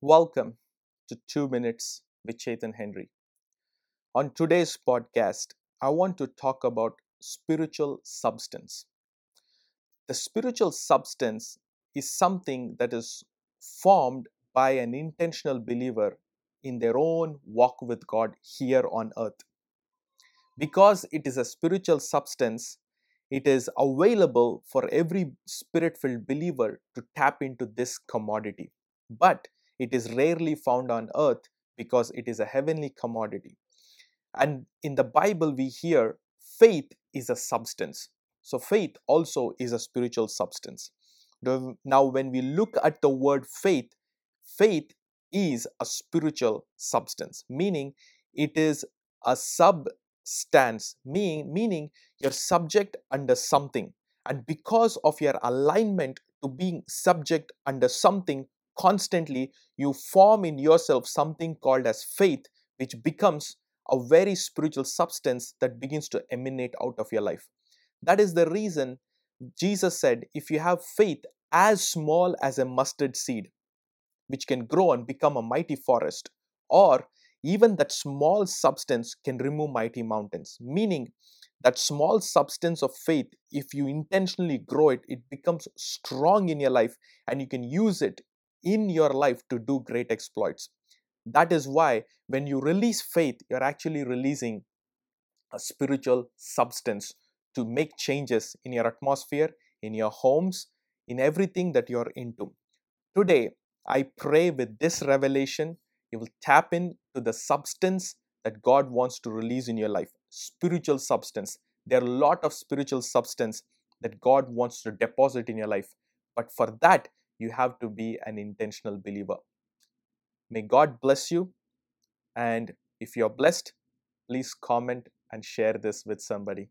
Welcome to 2 Minutes with Chetan Henry. On today's podcast, I want to talk about spiritual substance. The spiritual substance is something that is formed by an intentional believer in their own walk with God here on earth. Because it is a spiritual substance, it is available for every spirit filled believer to tap into this commodity. But it is rarely found on earth because it is a heavenly commodity. And in the Bible, we hear faith is a substance. So, faith also is a spiritual substance. Now, when we look at the word faith, faith is a spiritual substance, meaning it is a substance, meaning, meaning you're subject under something. And because of your alignment to being subject under something constantly, you form in yourself something called as faith, which becomes a very spiritual substance that begins to emanate out of your life. That is the reason Jesus said, if you have faith as small as a mustard seed, which can grow and become a mighty forest, or even that small substance can remove mighty mountains. Meaning, that small substance of faith, if you intentionally grow it, it becomes strong in your life and you can use it in your life to do great exploits. That is why when you release faith, you're actually releasing a spiritual substance to make changes in your atmosphere, in your homes, in everything that you're into. Today, I pray with this revelation, you will tap into the substance that God wants to release in your life spiritual substance. There are a lot of spiritual substance that God wants to deposit in your life. But for that, you have to be an intentional believer. May God bless you. And if you're blessed, please comment and share this with somebody.